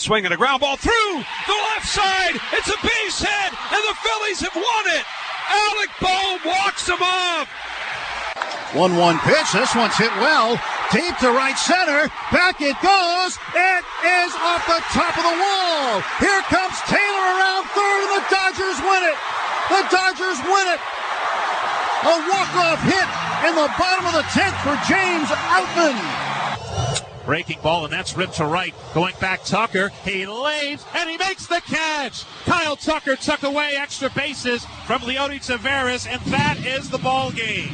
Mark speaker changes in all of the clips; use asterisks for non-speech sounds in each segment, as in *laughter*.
Speaker 1: Swinging a ground ball through the left side. It's a base hit, and the Phillies have won it. Alec Bohm walks them off.
Speaker 2: 1 1 pitch. This one's hit well. Deep to right center. Back it goes. It is off the top of the wall. Here comes Taylor around third, and the Dodgers win it. The Dodgers win it. A walk-off hit in the bottom of the 10th for James Outman.
Speaker 1: Breaking ball, and that's ripped to right. Going back, Tucker. He lays, and he makes the catch. Kyle Tucker took away extra bases from Leody Taveras, and that is the ball game.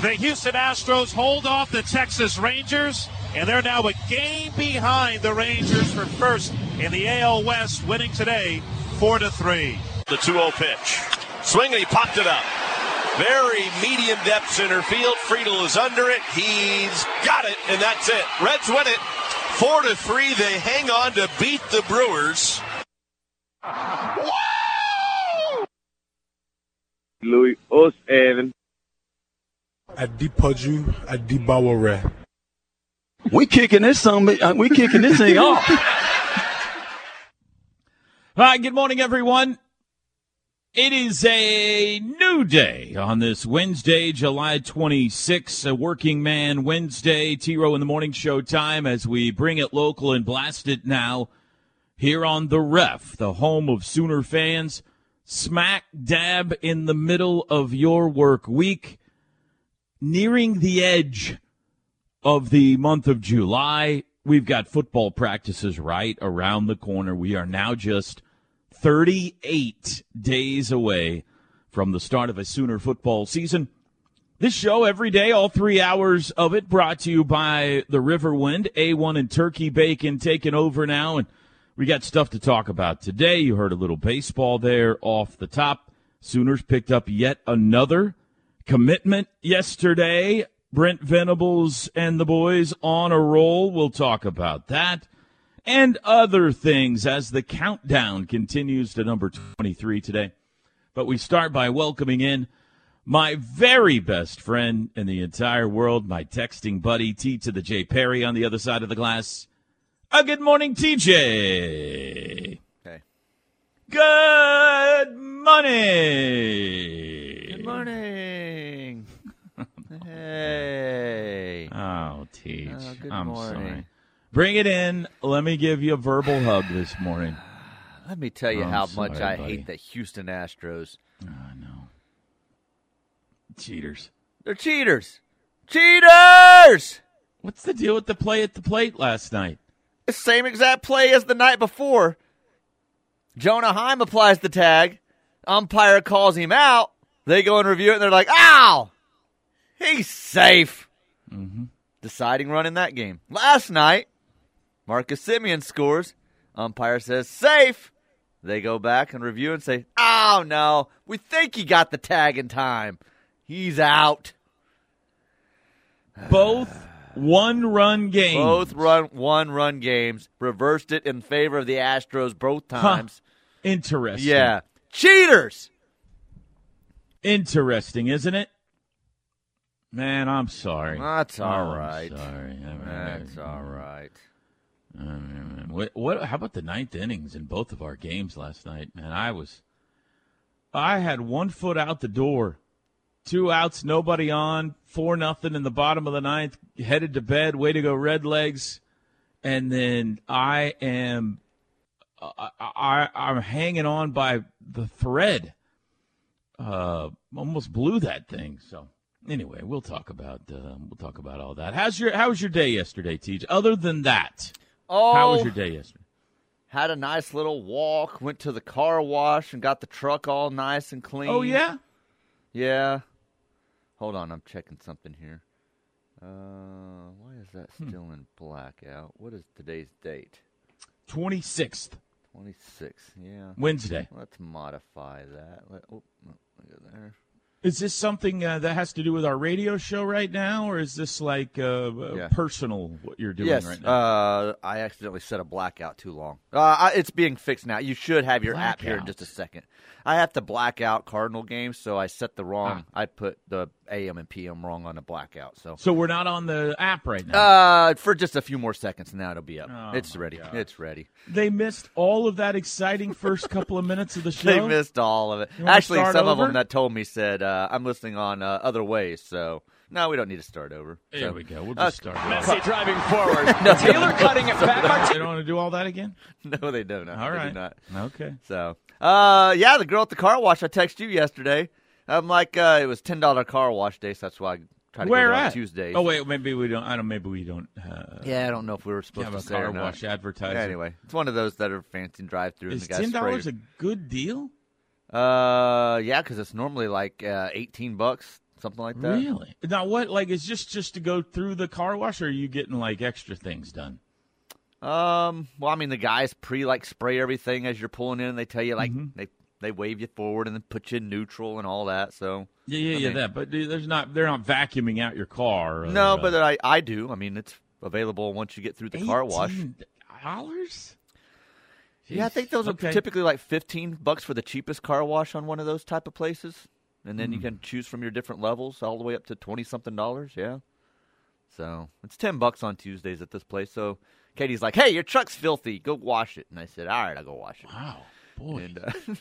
Speaker 1: The Houston Astros hold off the Texas Rangers, and they're now a game behind the Rangers for first in the AL West, winning today 4 to 3.
Speaker 3: The 2-0 pitch. Swing and he popped it up. Very medium depth center field. Friedl is under it. He's got it, and that's it. Reds win it. Four to three. They hang on to beat the Brewers.
Speaker 4: Louis Os Evan.
Speaker 5: Adipaju Adibaware.
Speaker 6: We kicking this song. Uh, we kicking this thing off.
Speaker 7: Hi, good morning, everyone. It is a new day on this Wednesday, July 26th, a working man Wednesday, T Row in the morning show time as we bring it local and blast it now here on the ref, the home of Sooner fans, smack dab in the middle of your work week, nearing the edge of the month of July. We've got football practices right around the corner. We are now just 38 days away from the start of a Sooner football season. This show every day, all three hours of it, brought to you by the Riverwind, A1 and Turkey Bacon taking over now. And we got stuff to talk about today. You heard a little baseball there off the top. Sooners picked up yet another commitment yesterday. Brent Venables and the boys on a roll. We'll talk about that and other things as the countdown continues to number 23 today. But we start by welcoming in my very best friend in the entire world, my texting buddy, T to the J Perry on the other side of the glass. A good morning, TJ.
Speaker 8: Okay.
Speaker 7: Good morning.
Speaker 8: Good morning. *laughs* hey.
Speaker 7: Oh, Teach.
Speaker 8: Oh, good
Speaker 7: I'm
Speaker 8: morning.
Speaker 7: sorry. Bring it in. Let me give you a verbal hug this morning. *sighs*
Speaker 8: Let me tell you
Speaker 7: I'm
Speaker 8: how much I
Speaker 7: buddy.
Speaker 8: hate the Houston Astros.
Speaker 7: I know. Cheaters.
Speaker 8: They're cheaters. Cheaters!
Speaker 7: What's the deal with the play at the plate last night?
Speaker 8: The same exact play as the night before. Jonah Heim applies the tag. Umpire calls him out. They go and review it, and they're like, ow! He's safe.
Speaker 7: Mm-hmm.
Speaker 8: Deciding run in that game. Last night, Marcus Semien scores. Umpire says, safe. They go back and review and say, oh, no. We think he got the tag in time. He's out. *sighs*
Speaker 7: Both one run games.
Speaker 8: Both run one run games. Reversed it in favor of the Astros both times.
Speaker 7: Interesting.
Speaker 8: Yeah. Cheaters.
Speaker 7: Interesting, isn't it? Man, I'm sorry.
Speaker 8: That's oh, all
Speaker 7: I'm
Speaker 8: right.
Speaker 7: Sorry.
Speaker 8: That's all right.
Speaker 7: I What, what? How about the ninth innings in both of our games last night? Man, I was, I had one foot out the door two outs, nobody on, four nothing in the bottom of the ninth, headed to bed. Way to go, Red Legs! And then I am, I, I I'm hanging on by the thread. Uh, almost blew that thing. So anyway, we'll talk about uh, we'll talk about all that. How's your How was your day yesterday, Teach? Other than that,
Speaker 8: Oh,
Speaker 7: how was your day yesterday?
Speaker 8: Had a nice little walk. Went to the car wash and got the truck all nice and clean.
Speaker 7: Oh yeah,
Speaker 8: Yeah. Hold on, I'm checking something here. Uh, why is that
Speaker 7: Hmm.
Speaker 8: still in blackout? What is today's date?
Speaker 7: Twenty sixth.
Speaker 8: Twenty sixth. Yeah.
Speaker 7: Wednesday.
Speaker 8: Let's modify that. Let, oh, look at there.
Speaker 7: Is this something uh, that has to do with our radio show right now, or is this like uh,
Speaker 8: Yeah.
Speaker 7: personal what you're doing
Speaker 8: yes,
Speaker 7: right now?
Speaker 8: uh, I accidentally set a blackout too long. Uh, it's being fixed now. You should have your app here in just a second. I have to black out Cardinal games, so I set the wrong.
Speaker 7: Ah.
Speaker 8: I put the AM and PM wrong on the blackout. So
Speaker 7: so we're not on the app right now.
Speaker 8: uh, for just a few more seconds, and now it'll be up.
Speaker 7: Oh,
Speaker 8: it's ready.
Speaker 7: God.
Speaker 8: It's ready.
Speaker 7: they missed all of that exciting first couple of minutes of the *laughs* show.
Speaker 8: They missed all of it. Actually,
Speaker 7: start
Speaker 8: some of them that told me said uh, I'm listening on uh, other ways. So no, we don't need to start over.
Speaker 7: There
Speaker 8: So-
Speaker 7: we go. We'll
Speaker 8: Uh,
Speaker 7: just start. over.
Speaker 9: Driving *laughs* forward. Taylor cutting it back.
Speaker 7: They don't want to do all that again. *laughs*
Speaker 8: no, they don't. No,
Speaker 7: All
Speaker 8: they do
Speaker 7: right.
Speaker 8: not.
Speaker 7: Okay.
Speaker 8: So, uh, yeah, the girl at the car wash. I texted you yesterday. I'm like, uh, it was ten dollar car wash day, so that's why I try to
Speaker 7: Where
Speaker 8: go on
Speaker 7: at?
Speaker 8: Tuesdays.
Speaker 7: Oh wait, maybe we don't. I don't. Maybe we don't. Uh,
Speaker 8: yeah, I don't know if we were supposed
Speaker 7: have
Speaker 8: to
Speaker 7: a
Speaker 8: say
Speaker 7: car
Speaker 8: or not.
Speaker 7: wash advertising.
Speaker 8: Anyway, it's one of those that are fancy drive through.
Speaker 7: Is
Speaker 8: and the guy
Speaker 7: ten dollars a good deal?
Speaker 8: Uh, yeah, because it's normally like uh, eighteen bucks, something like that.
Speaker 7: Really? Now what? Like, is just just to go through the car wash, or are you getting like extra things done?
Speaker 8: Um, well, I mean, the guys pre like spray everything as you're pulling in. They tell you like
Speaker 7: Mm-hmm.
Speaker 8: they they wave you forward and then put you in neutral and all that. So
Speaker 7: Yeah, yeah,
Speaker 8: I
Speaker 7: yeah.
Speaker 8: mean-
Speaker 7: that, but there's not. They're not vacuuming out your car. Or,
Speaker 8: no,
Speaker 7: uh,
Speaker 8: but I I do. I mean, it's available once you get through the car wash.
Speaker 7: Dollars?
Speaker 8: Yeah, I think those
Speaker 7: Okay.
Speaker 8: are typically like fifteen bucks for the cheapest car wash on one of those type of places, and then
Speaker 7: Hmm.
Speaker 8: you can choose from your different levels all the way up to twenty something dollars. Yeah, so it's ten bucks on Tuesdays at this place. So Katie's like, "Hey, your truck's filthy. Go wash it." And I said, "All right, I'll go wash it."
Speaker 7: Wow, boy,
Speaker 8: And uh, *laughs*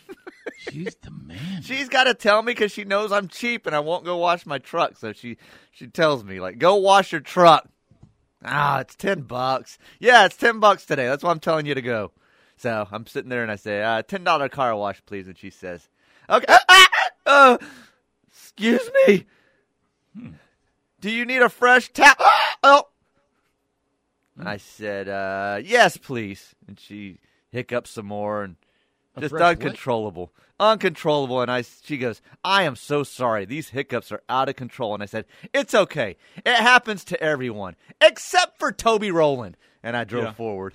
Speaker 7: she's the man.
Speaker 8: she's got to tell me because she knows I'm cheap and I won't go wash my truck. So she she tells me like, "Go wash your truck." Ah, it's ten bucks. Yeah, it's ten bucks today. That's why I'm telling you to go. So I'm sitting there and I say, uh, ten dollar car wash, please. And she says, Okay. *laughs* Uh, excuse me. Do you need a fresh towel? *gasps* oh. I said, uh, yes, please. And she hiccups some more and just
Speaker 7: fresh what?
Speaker 8: uncontrollable, uncontrollable. And I, she goes, I am so sorry. These hiccups are out of control. And I said, it's okay. It happens to everyone except for Toby Rowland. And I drove
Speaker 7: Yeah.
Speaker 8: forward.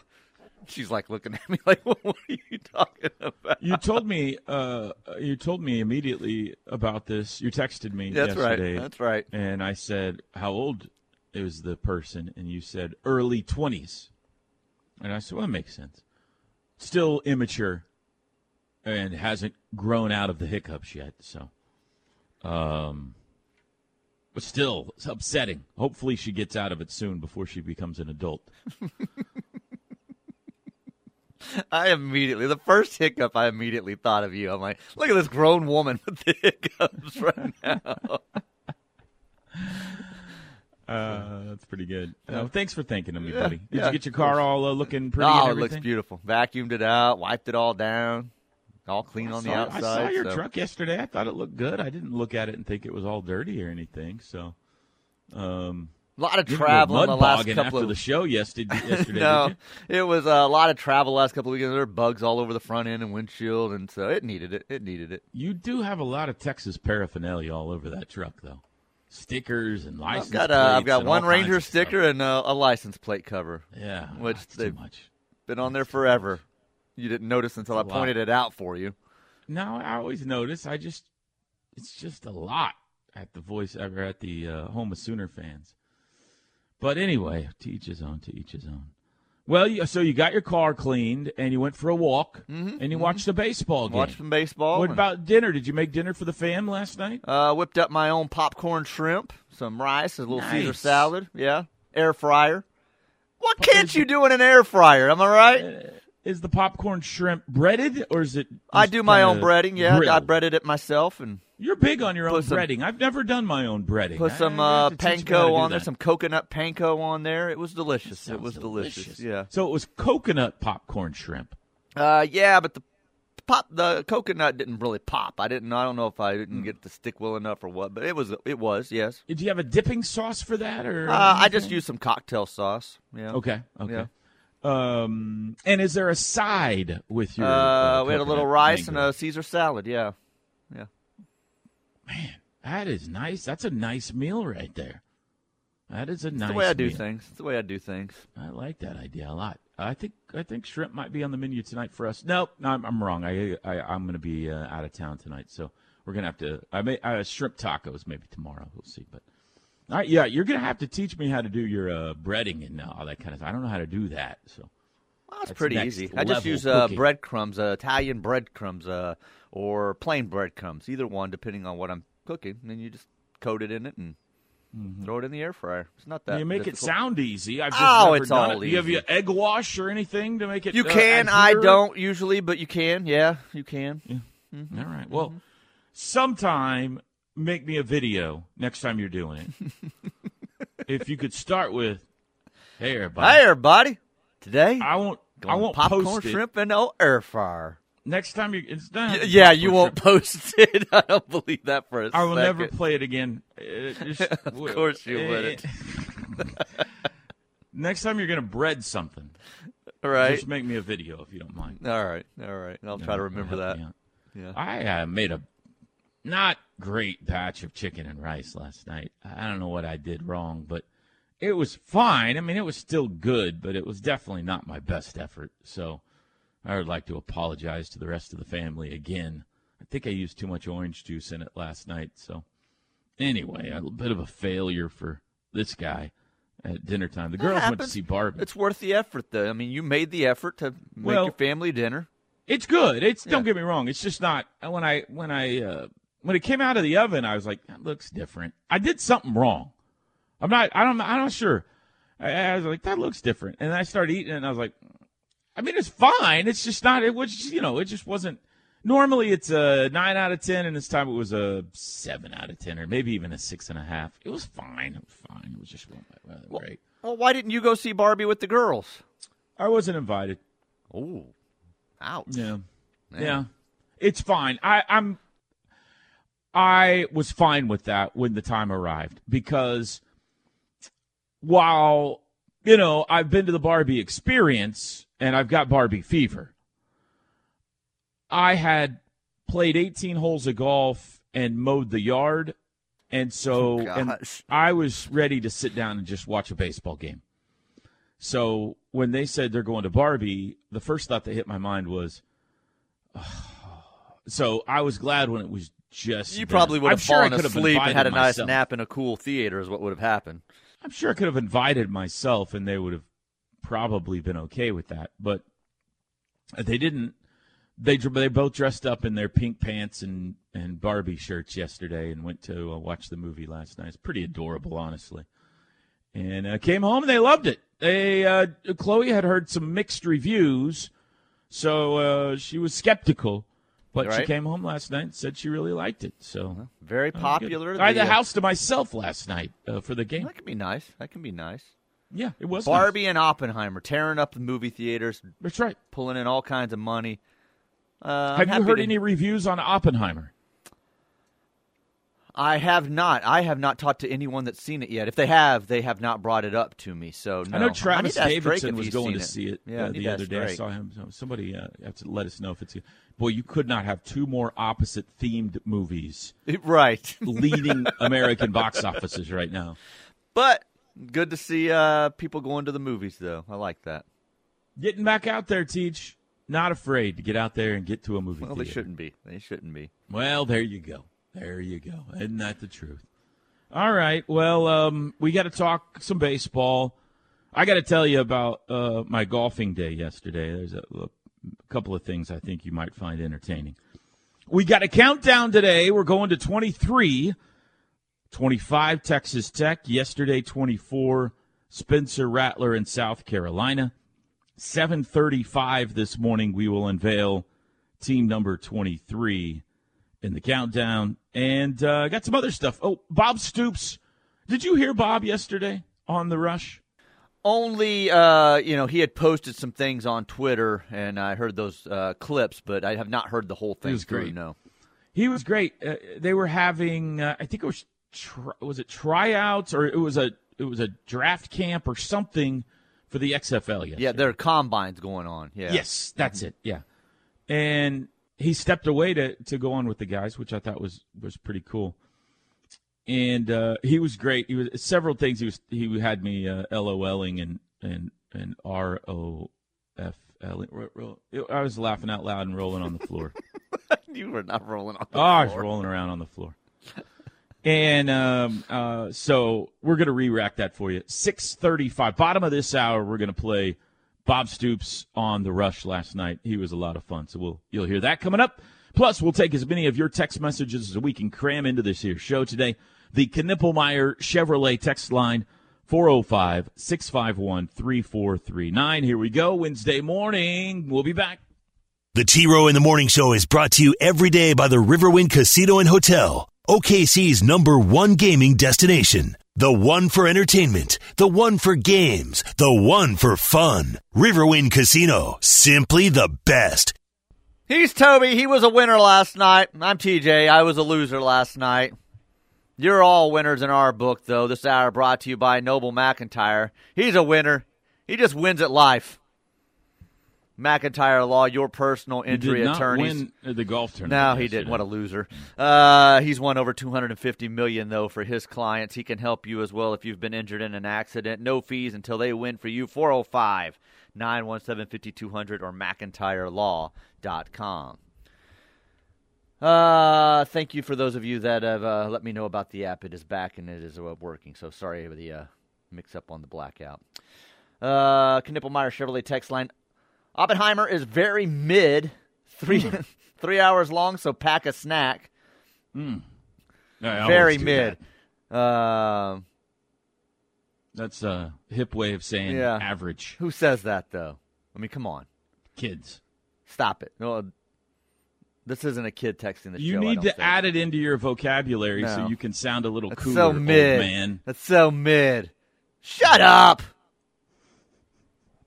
Speaker 8: She's like looking at me *laughs* like, what are you talking about?
Speaker 7: You told me. Uh, you told me immediately about this. You texted me
Speaker 8: That's
Speaker 7: yesterday.
Speaker 8: right. That's right.
Speaker 7: And I said, "How old is the person?" And you said, "Early 20s." And I said, "Well, that makes sense. Still immature, and hasn't grown out of the hiccups yet. So, um, but still, it's upsetting. Hopefully, she gets out of it soon before she becomes an adult." *laughs*
Speaker 8: I immediately, the first hiccup, I immediately thought of you. I'm like, look at this grown woman with the hiccups right now. *laughs*
Speaker 7: Uh, that's pretty good. Uh, thanks for thinking of me, buddy. Did
Speaker 8: yeah,
Speaker 7: you get your car all uh, looking pretty?
Speaker 8: oh, it looks beautiful. Vacuumed it out, wiped it all down, all clean
Speaker 7: I
Speaker 8: on the outside.
Speaker 7: I saw your
Speaker 8: so-
Speaker 7: truck yesterday. I thought it looked good. I didn't look at it and think it was all dirty or anything. So, um,
Speaker 8: A lot of
Speaker 7: you didn't go
Speaker 8: travel in the last couple
Speaker 7: after
Speaker 8: of
Speaker 7: the show yesterday. *laughs* yesterday
Speaker 8: no, it was a lot of travel last couple of weekends. There were bugs all over the front end and windshield, and so it needed it. It needed it.
Speaker 7: you do have a lot of Texas paraphernalia all over that truck, though. Stickers and license
Speaker 8: I've got uh, I've got one Ranger
Speaker 7: of stuff.
Speaker 8: sticker and uh, a license plate cover.
Speaker 7: Yeah,
Speaker 8: which they've been on there forever. You didn't notice until I pointed it out for you.
Speaker 7: No, I always notice. I just, it's just a lot at the voice or at the uh, home of Sooner fans. But anyway, to each his own. To each his own. Well, you, so you got your car cleaned and you went for a walk mm-hmm. and you watched mm-hmm. a baseball game.
Speaker 8: Watched some baseball.
Speaker 7: What about dinner? Did you make dinner for the fam last night?
Speaker 8: Uh, whipped up my own popcorn shrimp, some rice, a little Caesar salad. Yeah, air fryer. What can't
Speaker 7: is
Speaker 8: you do in an air fryer? Am I right?
Speaker 7: Uh, is the popcorn shrimp breaded or is it?
Speaker 8: I do my own breading. Yeah, I breaded it myself, and
Speaker 7: You're big on your own
Speaker 8: some-
Speaker 7: breading. I've never done my own breading.
Speaker 8: Put some uh,
Speaker 7: have to teach me how to
Speaker 8: panko on there, some coconut panko on there. It was delicious. It was delicious. Yeah.
Speaker 7: So it was coconut popcorn shrimp.
Speaker 8: Uh, yeah, but the pop, the coconut didn't really pop. I didn't. I don't know if I didn't
Speaker 7: Hmm.
Speaker 8: get to stick well enough or what, but it was. It was. Yes.
Speaker 7: Did you have a dipping sauce for that, or
Speaker 8: Uh, I just used some cocktail sauce. Yeah.
Speaker 7: Okay, okay.
Speaker 8: Yeah.
Speaker 7: Um, and is there a side with your?
Speaker 8: Uh, we had a little rice
Speaker 7: mango?
Speaker 8: and a Caesar salad. Yeah. Yeah.
Speaker 7: Man, that is nice. That's a nice meal right there. That is a
Speaker 8: It's
Speaker 7: nice.
Speaker 8: the way I do
Speaker 7: meal.
Speaker 8: things. It's the way I do things.
Speaker 7: I like that idea a lot. I think I think shrimp might be on the menu tonight for us. Nope, no, I'm, I'm wrong. I, I I'm going to be uh, out of town tonight, so we're going to have to. I may uh, shrimp tacos maybe tomorrow. We'll see, but. All right, yeah, you're going to have to teach me how to do your uh, breading and all that kind of stuff. I don't know how to do that, so
Speaker 8: Well, it's
Speaker 7: That's
Speaker 8: pretty easy. I just use uh, breadcrumbs, uh, Italian breadcrumbs, uh, or plain breadcrumbs, either one, depending on what I'm cooking. And then you just coat it in it and throw it in the air fryer. It's not that.
Speaker 7: Mm-hmm. you make it sound easy. I've just
Speaker 8: Oh,
Speaker 7: never
Speaker 8: it's
Speaker 7: done
Speaker 8: all
Speaker 7: it. Do you have your egg wash or anything to make it?
Speaker 8: You
Speaker 7: uh,
Speaker 8: can. I don't usually, but you can. Yeah, you can.
Speaker 7: All right. Well, sometime make me a video next time you're doing it. *laughs* if you could start with, "Hey, everybody,
Speaker 8: Hey, everybody! Today,
Speaker 7: I won't, I won't
Speaker 8: popcorn
Speaker 7: post it
Speaker 8: shrimp in the air fryer.
Speaker 7: Next time you. It's done.
Speaker 8: Y- yeah, you won't post *laughs* it. I don't believe that for a
Speaker 7: I will never
Speaker 8: second.
Speaker 7: play it again. It just- *laughs*
Speaker 8: Of course you wouldn't. *laughs*
Speaker 7: next time you're going to bread something,
Speaker 8: All right.
Speaker 7: just make me a video if you don't mind.
Speaker 8: All right. All right. I'll try to remember that. Yeah.
Speaker 7: I uh, made a not great batch of chicken and rice last night. I don't know what I did wrong, but it was fine. I mean, it was still good, but it was definitely not my best effort. So I would like to apologize to the rest of the family again. I think I used too much orange juice in it last night. So anyway, a bit of a failure for this guy at dinner time. The girls went to see Barbie.
Speaker 8: It's worth the effort, though. I mean, you made the effort to make
Speaker 7: Well-
Speaker 8: your family dinner.
Speaker 7: It's good. It's don't get me wrong. It's just not when I when I uh, when it came out of the oven, I was like, that looks different. I did something wrong. I'm not. I don't. I'm not sure. I, I was like, that looks different, and I started eating it, and I was like, I mean, it's fine. It's just not. It was you know, it just wasn't. Normally, it's a nine out of ten, and this time it was a seven out of ten, or maybe even a six and a half. It was fine. It was fine. It was just wasn't great.
Speaker 8: Well, why didn't you go see Barbie with the girls?
Speaker 7: I wasn't invited.
Speaker 8: Oh, ouch.
Speaker 7: Yeah. Yeah. It's fine. I, I'm I was fine with that when the time arrived because while you know, I've been to the Barbie experience and I've got Barbie fever. I had played 18 holes of golf and mowed the yard and so
Speaker 8: Oh,
Speaker 7: and. I was ready to sit down and just watch a baseball game. So when they said they're going to Barbie, the first thought that hit my mind was, *sighs* so I was glad when it was just.
Speaker 8: You probably would
Speaker 7: I'm
Speaker 8: have
Speaker 7: sure I
Speaker 8: fallen
Speaker 7: have
Speaker 8: asleep and had a nice
Speaker 7: myself.
Speaker 8: nap in a cool theater, is what would have happened.
Speaker 7: I'm sure I could have invited myself, and they would have probably been okay with that. But they didn't. They they both dressed up in their pink pants and and Barbie shirts yesterday, and went to uh, watch the movie last night. It's pretty adorable, honestly. And uh, came home and they loved it. They uh, Chloe had heard some mixed reviews, so uh, she was skeptical. But she came home last night and said she really liked it. So
Speaker 8: Very
Speaker 7: uh,
Speaker 8: popular.
Speaker 7: I had the
Speaker 8: uh,
Speaker 7: house to myself last night uh, for the game.
Speaker 8: That can be nice. That can be nice.
Speaker 7: Yeah, it was nice.
Speaker 8: Barbie and Oppenheimer tearing up the movie theaters,
Speaker 7: That's right.
Speaker 8: pulling in all kinds of money. Uh,
Speaker 7: Have you heard
Speaker 8: to-
Speaker 7: any reviews on Oppenheimer?
Speaker 8: I have not. I have not talked to anyone that's seen it yet. If they have, they have not brought it up to me. So no.
Speaker 7: I know Travis
Speaker 8: Drake
Speaker 7: Davidson was going to see it
Speaker 8: Yeah,
Speaker 7: uh, the other day. I saw him. Somebody uh, have to let us know if it's. Boy, you could not have two more opposite themed movies *laughs*
Speaker 8: Right.
Speaker 7: leading American box offices right now.
Speaker 8: But good to see uh, people going to the movies, though. I like that.
Speaker 7: Getting back out there, Teach. Not afraid to get out there and get to a movie
Speaker 8: Well,
Speaker 7: theater.
Speaker 8: they shouldn't be. They shouldn't be.
Speaker 7: Well, there you go. There you go. Isn't that the truth? All right. Well, um, we got to talk some baseball. I got to tell you about uh, my golfing day yesterday. There's a, a couple of things I think you might find entertaining. We got a countdown today. We're going to 23, 25 Texas Tech. Yesterday, 24 Spencer Rattler in South Carolina. 7:35 this morning. We will unveil team number 23 in the countdown, and uh, got some other stuff. Oh, Bob Stoops. Did you hear Bob yesterday on the Rush?
Speaker 8: Only, uh, you know, he had posted some things on Twitter, and I heard those uh, clips, but I have not heard the whole thing.
Speaker 7: He
Speaker 8: was
Speaker 7: great.
Speaker 8: No.
Speaker 7: He was great. Uh, they were having, uh, I think it was, tri- was it tryouts or it was a it was a draft camp or something for the XFL. Yesterday.
Speaker 8: Yeah, there are combines going on. Yeah.
Speaker 7: Yes, that's it. Yeah, and he stepped away to to go on with the guys, which I thought was was pretty cool. And uh, he was great. He was several things. He was he had me uh, LOLing and and and R O F L. I was laughing out loud and rolling on the floor. *laughs*
Speaker 8: you were not rolling on the
Speaker 7: oh, I was rolling around on the floor. And um, uh, so we're going to re-rack that for you. Six thirty-five. Bottom of this hour, we're going to play Bob Stoops on the Rush last night. He was a lot of fun. So we'll you'll hear that coming up. Plus, we'll take as many of your text messages as we can cram into this here show today. The Knippelmeyer Chevrolet text line 405 651 3439. Here we go. Wednesday morning. We'll be back.
Speaker 10: The T Row in the Morning Show is brought to you every day by the Riverwind Casino and Hotel, OKC's number one gaming destination. The one for entertainment, the one for games, the one for fun. Riverwind Casino, simply the best.
Speaker 8: He's Toby. He was a winner last night. I'm TJ. I was a loser last night. You're all winners in our book, though. This hour brought to you by Noble McIntyre. He's a winner. He just wins at life. McIntyre Law, your personal injury
Speaker 7: did not
Speaker 8: attorneys.
Speaker 7: win the golf tournament.
Speaker 8: No, he
Speaker 7: yesterday.
Speaker 8: didn't. What a loser. Uh, he's won over 250 million though for his clients. He can help you as well if you've been injured in an accident. No fees until they win for you. 405 917 5200 or McIntyreLaw.com. Uh, thank you for those of you that have uh, let me know about the app. It is back and it is uh, working. So sorry for the uh, mix up on the blackout. Uh, Knippelmeyer Chevrolet text line. Oppenheimer is very mid, three hmm. *laughs* three hours long. So pack a snack.
Speaker 7: Hmm. Always
Speaker 8: very mid. Um,
Speaker 7: That's a hip way of saying
Speaker 8: Yeah.
Speaker 7: average
Speaker 8: who says that though? I mean, come on,
Speaker 7: kids.
Speaker 8: stop it. No, uh, this isn't a kid texting the
Speaker 7: You
Speaker 8: show. I
Speaker 7: need to add it into your vocabulary so you can sound a little
Speaker 8: That's
Speaker 7: cooler,
Speaker 8: so
Speaker 7: old
Speaker 8: mid,
Speaker 7: man.
Speaker 8: That's so mid. Shut up.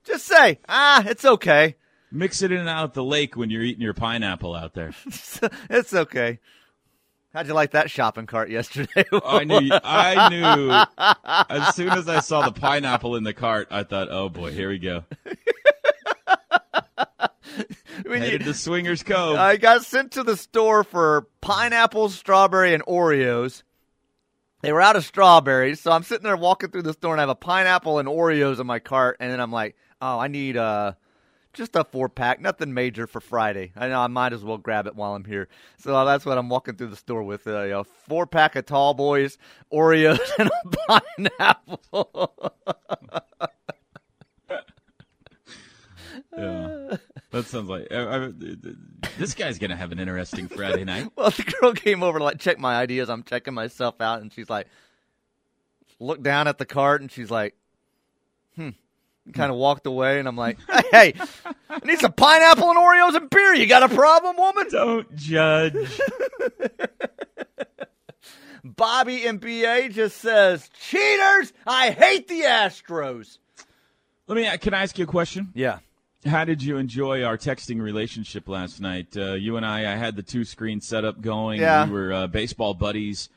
Speaker 8: Just say, ah, it's okay.
Speaker 7: Mix it in and out the lake when you're eating your pineapple out there. *laughs*
Speaker 8: it's okay. How'd you like that shopping cart yesterday? *laughs*
Speaker 7: I knew. I knew. As soon as I saw the pineapple in the cart, I thought, "Oh boy, here we go." *laughs*
Speaker 8: We
Speaker 7: Headed
Speaker 8: need-
Speaker 7: to Swingers Cove.
Speaker 8: I got sent to the store for pineapple, strawberry, and Oreos. They were out of strawberries, so I'm sitting there walking through the store and I have a pineapple and Oreos in my cart, and then I'm like, oh, I need uh just a four pack, nothing major for Friday. I know I might as well grab it while I'm here. So that's what I'm walking through the store with: uh, a four pack of Tall Boys, Oreos, *laughs* and a pineapple. *laughs*
Speaker 7: yeah. That sounds like I, I, this guy's gonna have an interesting Friday night. *laughs*
Speaker 8: Well, the girl came over to like check my ideas. I'm checking myself out, and she's like, looked down at the cart, and she's like, hmm. Kind of walked away, and I'm like, hey, I need some pineapple and Oreos and beer. You got a problem, woman?
Speaker 7: Don't judge.
Speaker 8: Bobby MBA just says, cheaters! I hate the Astros.
Speaker 7: Let me. Can I ask you a question?
Speaker 8: Yeah.
Speaker 7: How did you enjoy our texting relationship last night? Uh, you and I, I had the two screen setup going.
Speaker 8: Yeah.
Speaker 7: We were uh, baseball buddies,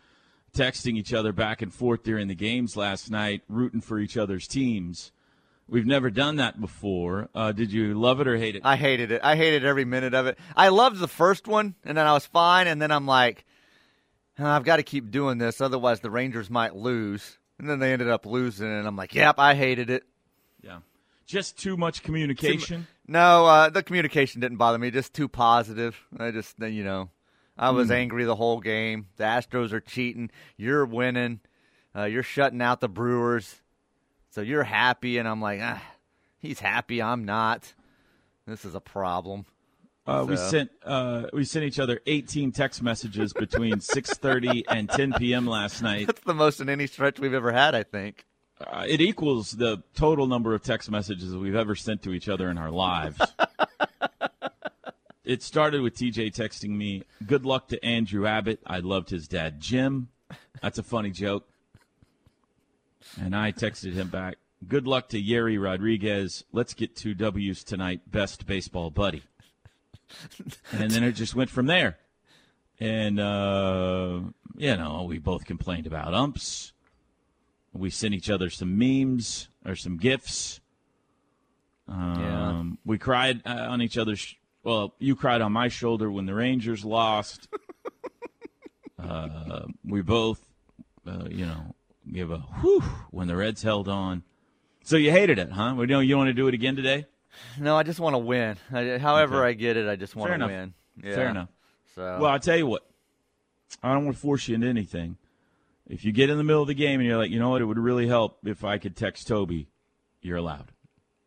Speaker 7: texting each other back and forth during the games last night, rooting for each other's teams. We've never done that before. Uh, did you love it or hate it?
Speaker 8: I hated it. I hated every minute of it. I loved the first one, and then I was fine, and then I'm like, "Huh, I've got to keep doing this, otherwise the Rangers might lose. And then they ended up losing, and I'm like, yep, I hated it.
Speaker 7: yeah. Just too much communication.
Speaker 8: No, uh, the communication didn't bother me. Just too positive. I just, you know, I was angry the whole game. The Astros are cheating. You're winning. Uh, you're shutting out the Brewers. So you're happy, and I'm like, ah, he's happy. I'm not. This is a problem.
Speaker 7: Uh, we sent uh, we sent each other 18 text messages between *laughs* 6:30 and 10 p.m. last night.
Speaker 8: That's the most in any stretch we've ever had, I think.
Speaker 7: Uh, it equals the total number of text messages we've ever sent to each other in our lives. *laughs* it started with TJ texting me, "Good luck to Andrew Abbott. I loved his dad, Jim. That's a funny joke." And I texted him back, "Good luck to Yerry Rodriguez. Let's get two W's tonight. Best baseball buddy." And then it just went from there. And uh, you know, we both complained about umps. We sent each other some memes or some gifs. Um, We cried uh, on each other's. Sh- well, you cried on my shoulder when the Rangers lost. *laughs* uh, we both, uh, you know, give a whew when the Reds held on. So you hated it, huh? We don't. You don't want to do it again today?
Speaker 8: No, I just want to win. I, however
Speaker 7: Okay.
Speaker 8: I get it, I just want
Speaker 7: Fair
Speaker 8: to
Speaker 7: enough.
Speaker 8: win. Yeah.
Speaker 7: Fair enough.
Speaker 8: So
Speaker 7: Well, I tell you what, I don't want to force you into anything. If you get in the middle of the game and you're like, you know what, it would really help if I could text Toby, you're allowed.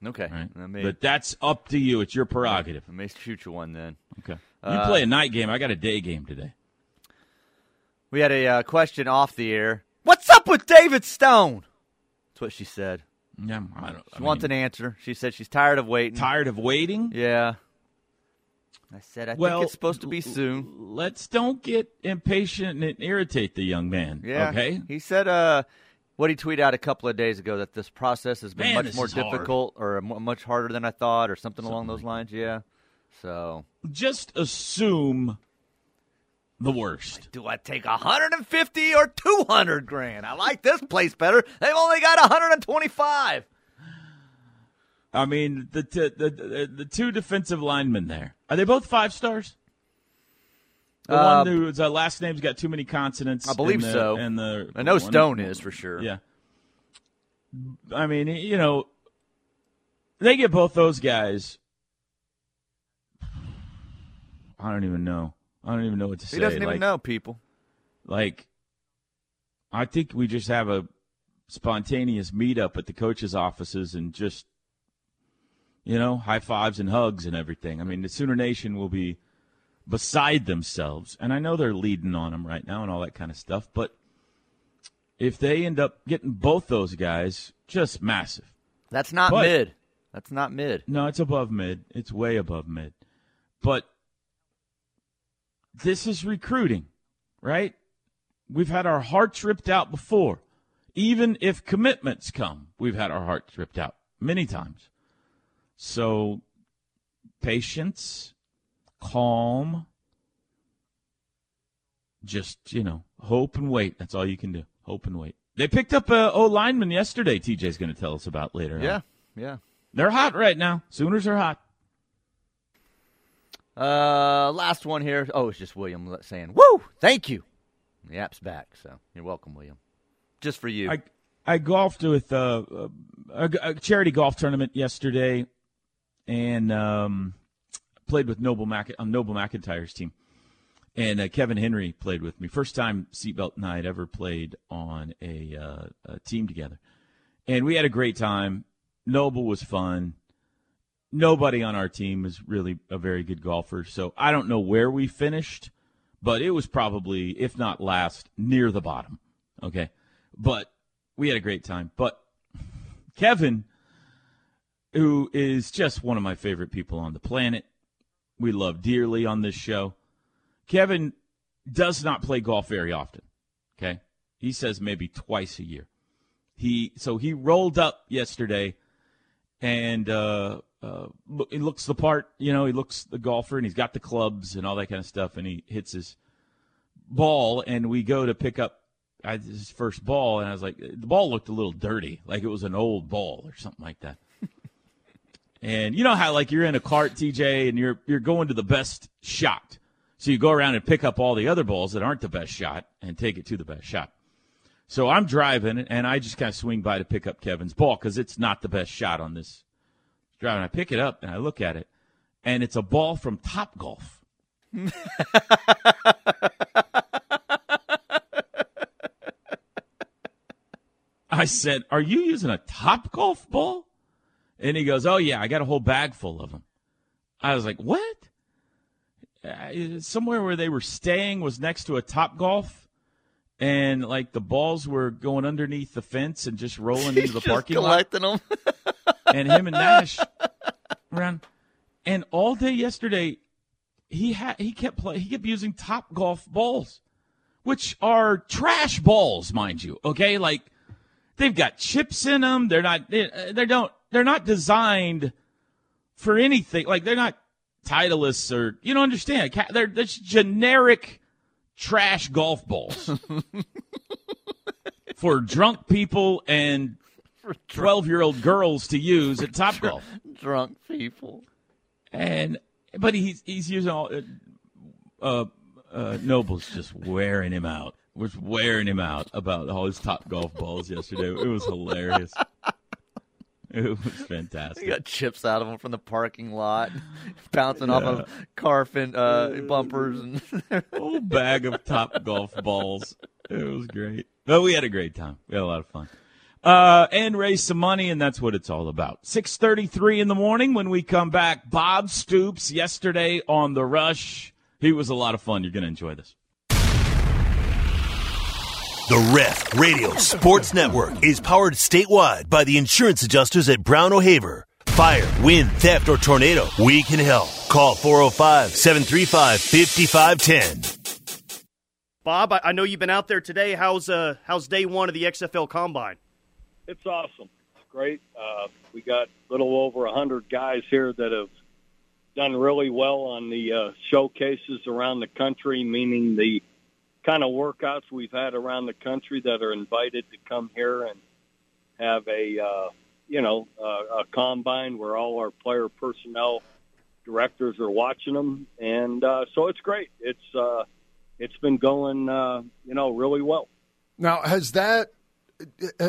Speaker 8: okay,
Speaker 7: Right?
Speaker 8: May,
Speaker 7: But that's up to you. It's your prerogative.
Speaker 8: I may shoot you one then.
Speaker 7: Okay. You
Speaker 8: Uh,
Speaker 7: play a night game. I got a day game today.
Speaker 8: We had a uh, question off the air. What's up with David Stone? That's what she said.
Speaker 7: Yeah, I don't.
Speaker 8: She wants an answer. She said she's tired of waiting.
Speaker 7: tired of waiting.
Speaker 8: yeah. I said I
Speaker 7: Well,
Speaker 8: think it's supposed to be soon.
Speaker 7: Let's don't get impatient and irritate the young man.
Speaker 8: Yeah.
Speaker 7: Okay.
Speaker 8: He said uh, what he tweeted out a couple of days ago that this process has been
Speaker 7: Man,
Speaker 8: much more
Speaker 7: is hard.
Speaker 8: difficult or much harder than I thought or something, along those lines. Yeah. So
Speaker 7: Just assume the worst.
Speaker 8: do I take 150 or 200 grand? I like this place better. They've only got 125.
Speaker 7: I mean, the t- the, the the two defensive linemen there are they both five stars? The
Speaker 8: Uh,
Speaker 7: one whose uh, last name's got too many consonants.
Speaker 8: I believe
Speaker 7: the-
Speaker 8: so.
Speaker 7: And the
Speaker 8: I know
Speaker 7: one-
Speaker 8: Stone is for sure.
Speaker 7: Yeah. I mean, you know, they get both those guys. I don't even know. I don't even know what to say.
Speaker 8: He doesn't even
Speaker 7: Like-
Speaker 8: know people.
Speaker 7: Like, I think we just have a spontaneous meetup at the coaches' offices and just, you know, high fives and hugs and everything. I mean, the Sooner Nation will be beside themselves, and I know they're leading on them right now and all that kind of stuff. But if they end up getting both those guys, just massive.
Speaker 8: That's not
Speaker 7: But-
Speaker 8: mid. That's not mid.
Speaker 7: No, it's above mid. It's way above mid. But this is recruiting, right? We've had our hearts ripped out before. Even if commitments come, we've had our hearts ripped out many times. So patience, calm, just, you know, hope and wait. That's all you can do. Hope and wait. They picked up a O lineman yesterday, TJ's going to tell us about later. on.
Speaker 8: Yeah. Yeah.
Speaker 7: They're hot right now. Sooners are hot.
Speaker 8: Uh, last one here. Oh, it's just William saying, "Woo, thank you." The app's back, so you're welcome, William. Just for you.
Speaker 7: I I golfed with uh, a, a charity golf tournament yesterday, and um, played with Noble Mac on Noble McIntyre's team, and uh, Kevin Henry played with me. First time Seatbelt and I had ever played on a, uh, a team together, and we had a great time. Noble was fun. Nobody on our team is really a very good golfer, so I don't know where we finished, but it was probably, if not last, near the bottom. Okay, but we had a great time. But Kevin, who is just one of my favorite people on the planet, we love dearly on this show. Kevin does not play golf very often. Okay, he says maybe twice a year. He so he rolled up yesterday, and uh, uh, he looks the part. You know, he looks the golfer, and he's got the clubs and all that kind of stuff, and he hits his ball, and we go to pick up his first ball, and I was like, the ball looked a little dirty, like it was an old ball or something like that. *laughs* and you know how like you're in a cart, TJ, and you're you're going to the best shot, so you go around and pick up all the other balls that aren't the best shot and take it to the best shot. So I'm driving, and I just kind of swing by to pick up Kevin's ball because it's not the best shot on this driving. I pick it up and I look at it, and it's a ball from Top Golf. *laughs* I said, "Are you using a Top Golf ball?" And he goes, "Oh yeah, I got a whole bag full of them." I was like, "What?" Somewhere where they were staying was next to a Top Golf, and like the balls were going underneath the fence and just rolling *laughs* into the
Speaker 8: Just
Speaker 7: parking lot.
Speaker 8: collecting them. *laughs*
Speaker 7: And him and Nash around, and all day yesterday, he had he kept play he kept using top golf balls, which are trash balls, mind you. Okay, like they've got chips in them. They're not they, they don't they're not designed for anything. Like they're not Titleist or you don't understand. They're just generic trash golf balls *laughs* for drunk people and 12 year old girls to use at Top Golf.
Speaker 8: Drunk people.
Speaker 7: And, but he's, he's using all, uh, uh, Noble's just wearing him out. Was wearing him out about all his top golf balls yesterday. It was hilarious. It was fantastic.
Speaker 8: He got chips out of them from the parking lot, *laughs* bouncing yeah. off of car fin, uh, bumpers and *laughs*
Speaker 7: whole bag of top golf balls. It was great. But we had a great time. We had a lot of fun. Uh, and raise some money, and that's what it's all about. 6.33 in the morning when we come back. Bob Stoops yesterday on The Rush. He was a lot of fun. You're going to enjoy this.
Speaker 10: The Ref Radio Sports Network is powered statewide by the insurance adjusters at Brown O'Haver. Fire, wind, theft, or tornado, we can help. Call 405 735 5510.
Speaker 11: Bob, I know you've been out there today. How's uh, how's day one of the XFL Combine?
Speaker 12: It's awesome. It's great. Uh, we got a little over a hundred guys here that have done really well on the uh, showcases around the country, meaning the kind of workouts we've had around the country that are invited to come here and have a uh, you know uh, a combine where all our player personnel directors are watching them, and uh, so it's great. It's uh, it's been going, uh, you know, really well.
Speaker 13: Now, has that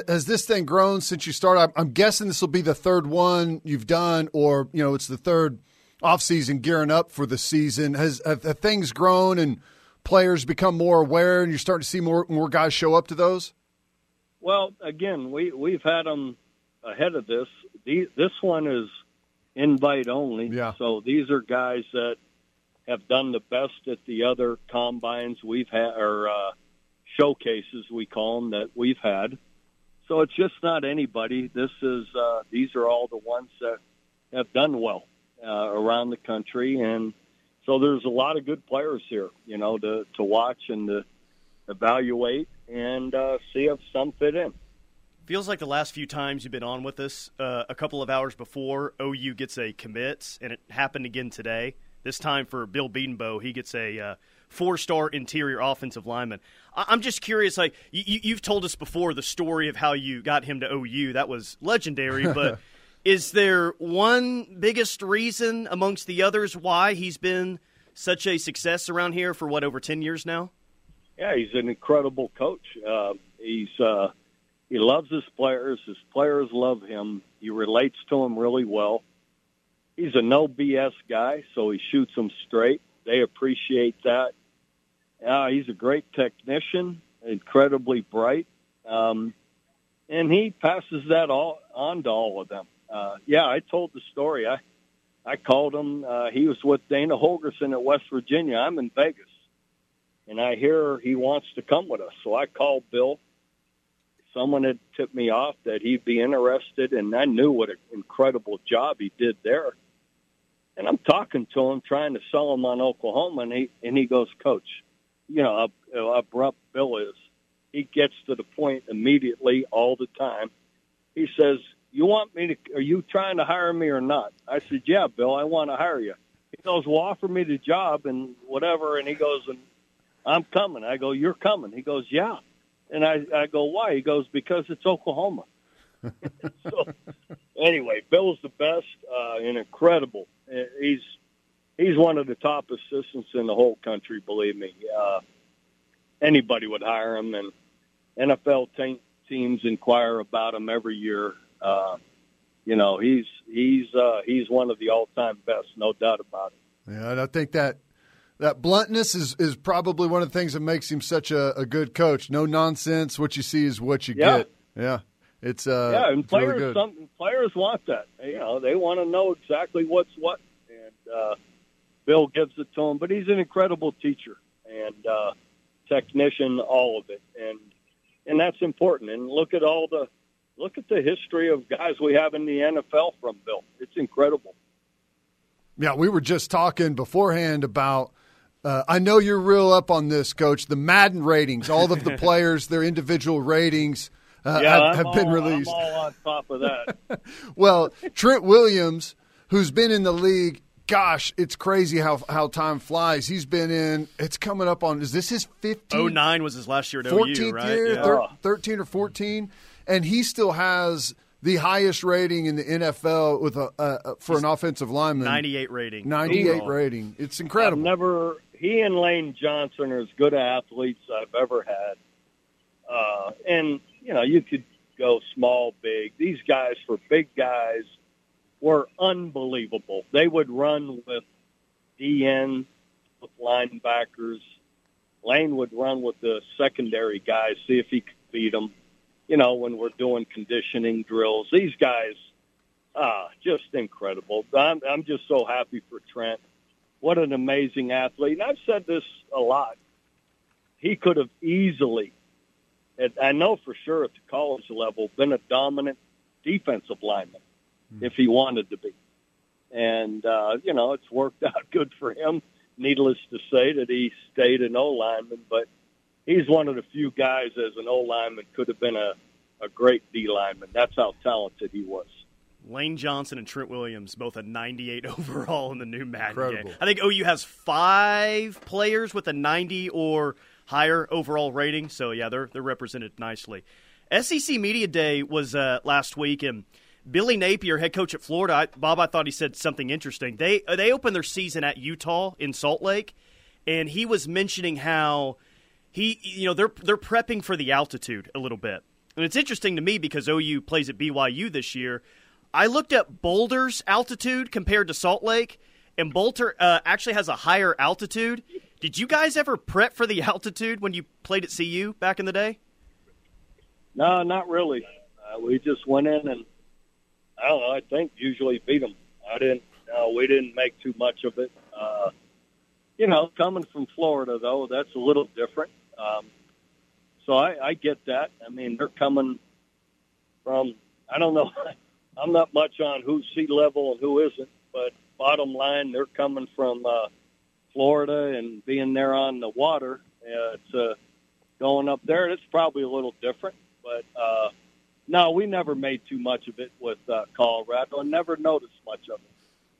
Speaker 13: has this thing grown since you started? I'm guessing this will be the third one you've done, or you know, it's the third off season gearing up for the season. Has have, have things grown and players become more aware, and you're starting to see more more guys show up to those?
Speaker 12: Well, again, we we've had them ahead of this. The, this one is invite only.
Speaker 13: Yeah.
Speaker 12: So these are guys that have done the best at the other combines we've had or uh, showcases we call them that we've had. So it's just not anybody. This is uh, these are all the ones that have done well uh, around the country, and so there's a lot of good players here, you know, to to watch and to evaluate and uh, see if some fit in.
Speaker 11: Feels like the last few times you've been on with us, uh, a couple of hours before OU gets a commit, and it happened again today. This time for Bill Bedenbaugh, he gets a uh, four-star interior offensive lineman. I- am just curious. Like you- you've told us before the story of how you got him to OU. That was legendary. But *laughs* is there one biggest reason amongst the others why he's been such a success around here for what over ten years now?
Speaker 12: Yeah, he's an incredible coach. Uh, he's uh, he loves his players. His players love him. He relates to them really well he's a no BS guy, so he shoots them straight. They appreciate that. Uh, he's a great technician, incredibly bright, um, and he passes that all on to all of them. Uh, yeah, I told the story. I I called him. Uh, he was with Dana Holgorsen at West Virginia. I'm in Vegas, and I hear he wants to come with us. So I called Bill. Someone had tipped me off that he'd be interested, and I knew what an incredible job he did there. And I'm talking to him, trying to sell him on Oklahoma, and he and he goes, Coach, you know how abrupt Bill is. He gets to the point immediately, all the time. He says, "You want me to? Are you trying to hire me or not?" I said, "Yeah, Bill, I want to hire you." He goes, "Well, offer me the job and whatever." And he goes, "And I'm coming." I go, "You're coming?" He goes, "Yeah." And I I go, "Why?" He goes, "Because it's Oklahoma." *laughs* so anyway, Bill's the best uh, and incredible he's he's one of the top assistants in the whole country. Believe me, uh, anybody would hire him, and NFL te- teams inquire about him every year. Uh, you know, he's he's uh, he's one of the all-time best, no doubt about it.
Speaker 13: Yeah, and I think that that bluntness is is probably one of the things that makes him such a, a good coach. No nonsense. What you see is what you
Speaker 12: yeah.
Speaker 13: get. Yeah. It's uh,
Speaker 12: yeah, and players
Speaker 13: really
Speaker 12: some players want that. You know, they want to know exactly what's what, and uh, Bill gives it to him, But he's an incredible teacher and uh, technician, all of it, and and that's important. And look at all the look at the history of guys we have in the NFL from Bill. It's incredible.
Speaker 13: Yeah, we were just talking beforehand about. Uh, I know you're real up on this, Coach. The Madden ratings, all of the *laughs* players, their individual ratings uh,
Speaker 12: yeah,
Speaker 13: have, have
Speaker 12: all,
Speaker 13: been released.
Speaker 12: I'm all on top of that. *laughs*
Speaker 13: well, Trent Williams, who's been in the league, gosh, it's crazy how how time flies. He's been in. It's coming up on. Is this his 15?
Speaker 11: 09 was his last year at
Speaker 13: 14th
Speaker 11: OU, right?
Speaker 13: year,
Speaker 11: Yeah.
Speaker 13: thir- 13 or 14, and he still has the highest rating in the NFL with a uh, for an offensive lineman.
Speaker 11: 98 rating.
Speaker 13: 98
Speaker 12: Overall.
Speaker 13: rating. It's incredible.
Speaker 12: I've never. He and Lane Johnson are as good athletes I've ever had. Uh, and you know, you could go small, big. These guys for big guys were unbelievable. They would run with DN, with linebackers. Lane would run with the secondary guys, see if he could beat them. You know, when we're doing conditioning drills, these guys, ah, just incredible. I'm, I'm just so happy for Trent. What an amazing athlete. And I've said this a lot. He could have easily, I know for sure at the college level, been a dominant defensive lineman if he wanted to be. And, uh, you know, it's worked *laughs* out good for him. Needless to say that he stayed an O lineman, but he's one of the few guys as an O lineman could have been a, a great D lineman. That's how talented he was.
Speaker 11: Lane Johnson and Trent Williams, both a 98 *laughs* overall in the new Madden
Speaker 13: Incredible.
Speaker 11: game. I think OU has five players with a 90 or higher overall rating. So yeah, they're they're represented nicely. SEC Media Day was uh, last week, and Billy Napier, head coach at Florida, I, Bob, I thought he said something interesting. They uh, they opened their season at Utah in Salt Lake, and he was mentioning how he you know they're they're prepping for the altitude a little bit. And it's interesting to me because OU plays at BYU this year. I looked at Boulder's altitude compared to Salt Lake, and Boulder uh, actually has a higher altitude. Did you guys ever prep for the *laughs* altitude when you played at CU back in the day?
Speaker 12: No, not really. Uh, we just went in and I don't know. I think usually beat them. I didn't. No, we didn't make too much of it. Uh, you know, coming from Florida though, that's a little different. Um, so I, I get that. I mean, they're coming from. I don't know. *laughs* I'm not much on who's sea level and who isn't, but bottom line, they're coming from uh, Florida and being there on the water. Uh, it's uh, going up there. It's probably a little different, but uh, no, we never made too much of it with uh, Colorado, and never noticed much of it.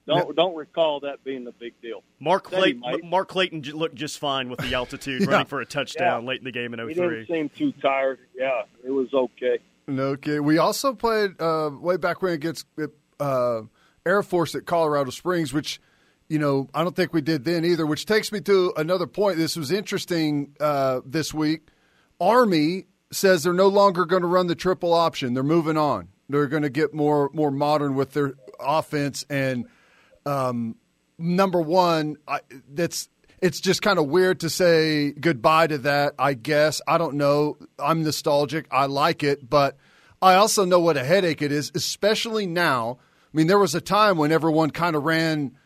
Speaker 12: Don't don't recall that being a big deal.
Speaker 11: Mark Clayton,
Speaker 12: might.
Speaker 11: Mark Clayton j- looked just fine with the *laughs* altitude,
Speaker 13: Yeah.
Speaker 11: running for a touchdown
Speaker 12: Yeah.
Speaker 11: late in the game in
Speaker 12: He
Speaker 11: 03.
Speaker 12: didn't seem too tired. Yeah, it was okay.
Speaker 13: Okay. We also played uh, way back when against uh, Air Force at Colorado Springs, which, you know, I don't think we did then either, which takes me to another point. This was interesting uh, this week. Army says they're no longer going to run the triple option. They're moving on. They're going to get more more modern with their offense. And um, number one, I, that's it's just kind of weird to say goodbye to that. I guess I don't know. I'm nostalgic. I like it, but I also know what a headache it is, especially now. I mean, there was a time when everyone kind of ran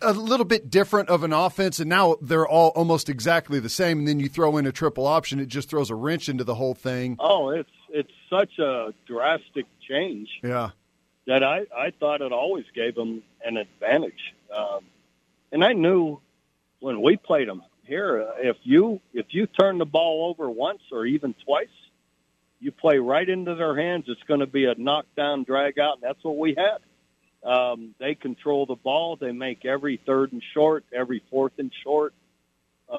Speaker 13: a little bit different of an offense, and now they're all almost exactly the same. And then you throw in a triple option, it just throws a wrench into the whole thing.
Speaker 12: Oh, it's it's such a drastic change
Speaker 13: Yeah.
Speaker 12: that I I thought it always gave them an advantage. Um, and I knew when we played them here, if you if you turn the ball over once or even twice, you play right into their hands. It's going to be a knockdown, drag out, and that's what we had. Um, they control the ball. They make every third and short, every fourth and short.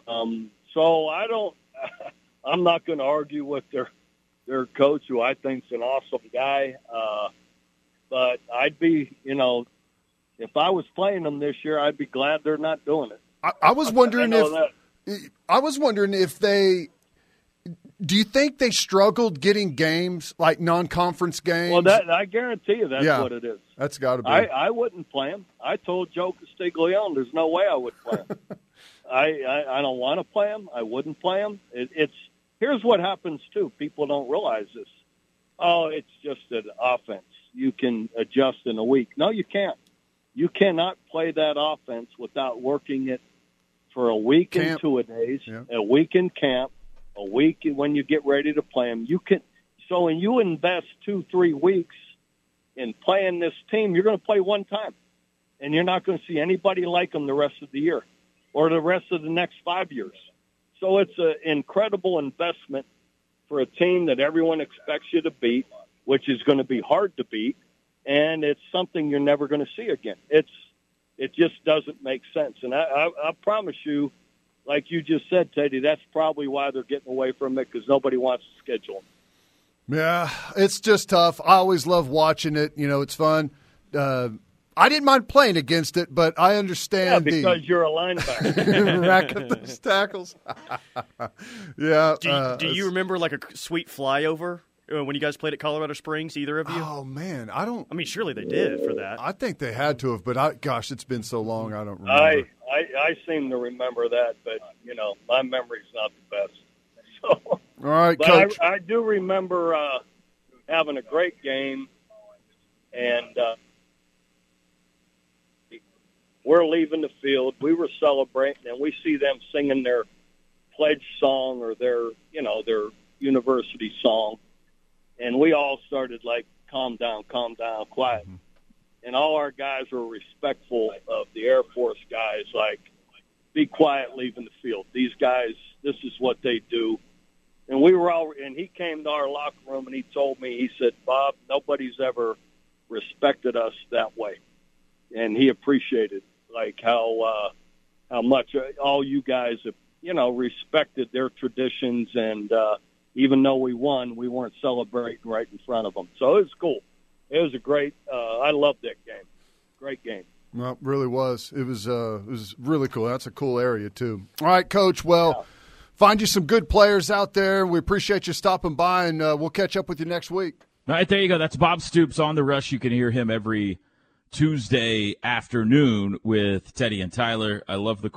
Speaker 12: Um, so I don't. *laughs* I'm not going to argue with their their coach, who I think's an awesome guy. Uh, but I'd be, you know, if I was playing them this year, I'd be glad they're not doing it.
Speaker 13: I, I was wondering
Speaker 12: I
Speaker 13: if I was wondering if they. Do you think they struggled getting games like non-conference games?
Speaker 12: Well, that I guarantee you that's
Speaker 13: Yeah.
Speaker 12: what it is.
Speaker 13: That's got to be.
Speaker 12: I, I wouldn't play him. I told Joe Castiglione, there's no way I would play him. *laughs* I, I I don't want to play him. I wouldn't play him. It, it's here's what happens too. People don't realize this. Oh, it's just an offense. You can adjust in a week. No, you can't. You cannot play that offense without working it for a week
Speaker 13: Camp.
Speaker 12: and two a days,
Speaker 13: Yeah.
Speaker 12: a week in camp, a week when you get ready to play them. You can. So when you invest two, three weeks in playing this team, you're going to play one time, and you're not going to see anybody like him the rest of the year or the rest of the next five years. So it's an incredible investment for a team that everyone expects you to beat, which is going to be hard to beat, and it's something you're never going to see again. It's it just doesn't make sense, and I, I, I promise you, like you just said, Teddy, that's probably why they're getting away from it because nobody wants to schedule them.
Speaker 13: Yeah, it's just tough. I always love watching it. You know, it's fun. Uh, I didn't mind playing against it, but I understand
Speaker 12: yeah, because
Speaker 13: the,
Speaker 12: you're a linebacker. *laughs*
Speaker 13: rack up those tackles. *laughs* yeah.
Speaker 11: Do you,
Speaker 13: uh,
Speaker 11: do you remember like a sweet flyover uh, when you guys played at Colorado Springs? Either of you?
Speaker 13: Oh man, I don't.
Speaker 11: I mean, surely they did for that.
Speaker 13: I think they had to have, but I, gosh, it's been so long, I don't remember.
Speaker 12: I, I I seem to remember that, but you know, my memory's not the best. *laughs* So,
Speaker 13: All right,
Speaker 12: but
Speaker 13: coach.
Speaker 12: I, I do remember uh, having a great game, and uh, we're leaving the field. We were celebrating, and we see them singing their pledge song or their, you know, their university song, and we all started like, "Calm down, calm down, quiet." And all our guys were respectful of the Air Force guys, like, "Be quiet, leaving the field." These guys, this is what they do. And we were all, and he came to our locker room and he told me, he said, Bob, nobody's ever respected us that way. And he appreciated like how, uh, how much uh, all you guys have, you know, respected their traditions. And, uh, even though we won, we weren't celebrating right in front of them. So it was cool. It was a great, uh, I loved that game. Great game.
Speaker 13: Well, it really was. It was. Uh, it was really cool. That's a cool area too. All right, coach. Well, find you some good players out there. We appreciate you stopping by, and uh, we'll catch up with you next week.
Speaker 7: All right, there you go. That's Bob Stoops on the rush. You can hear him every Tuesday afternoon with Teddy and Tyler. I love the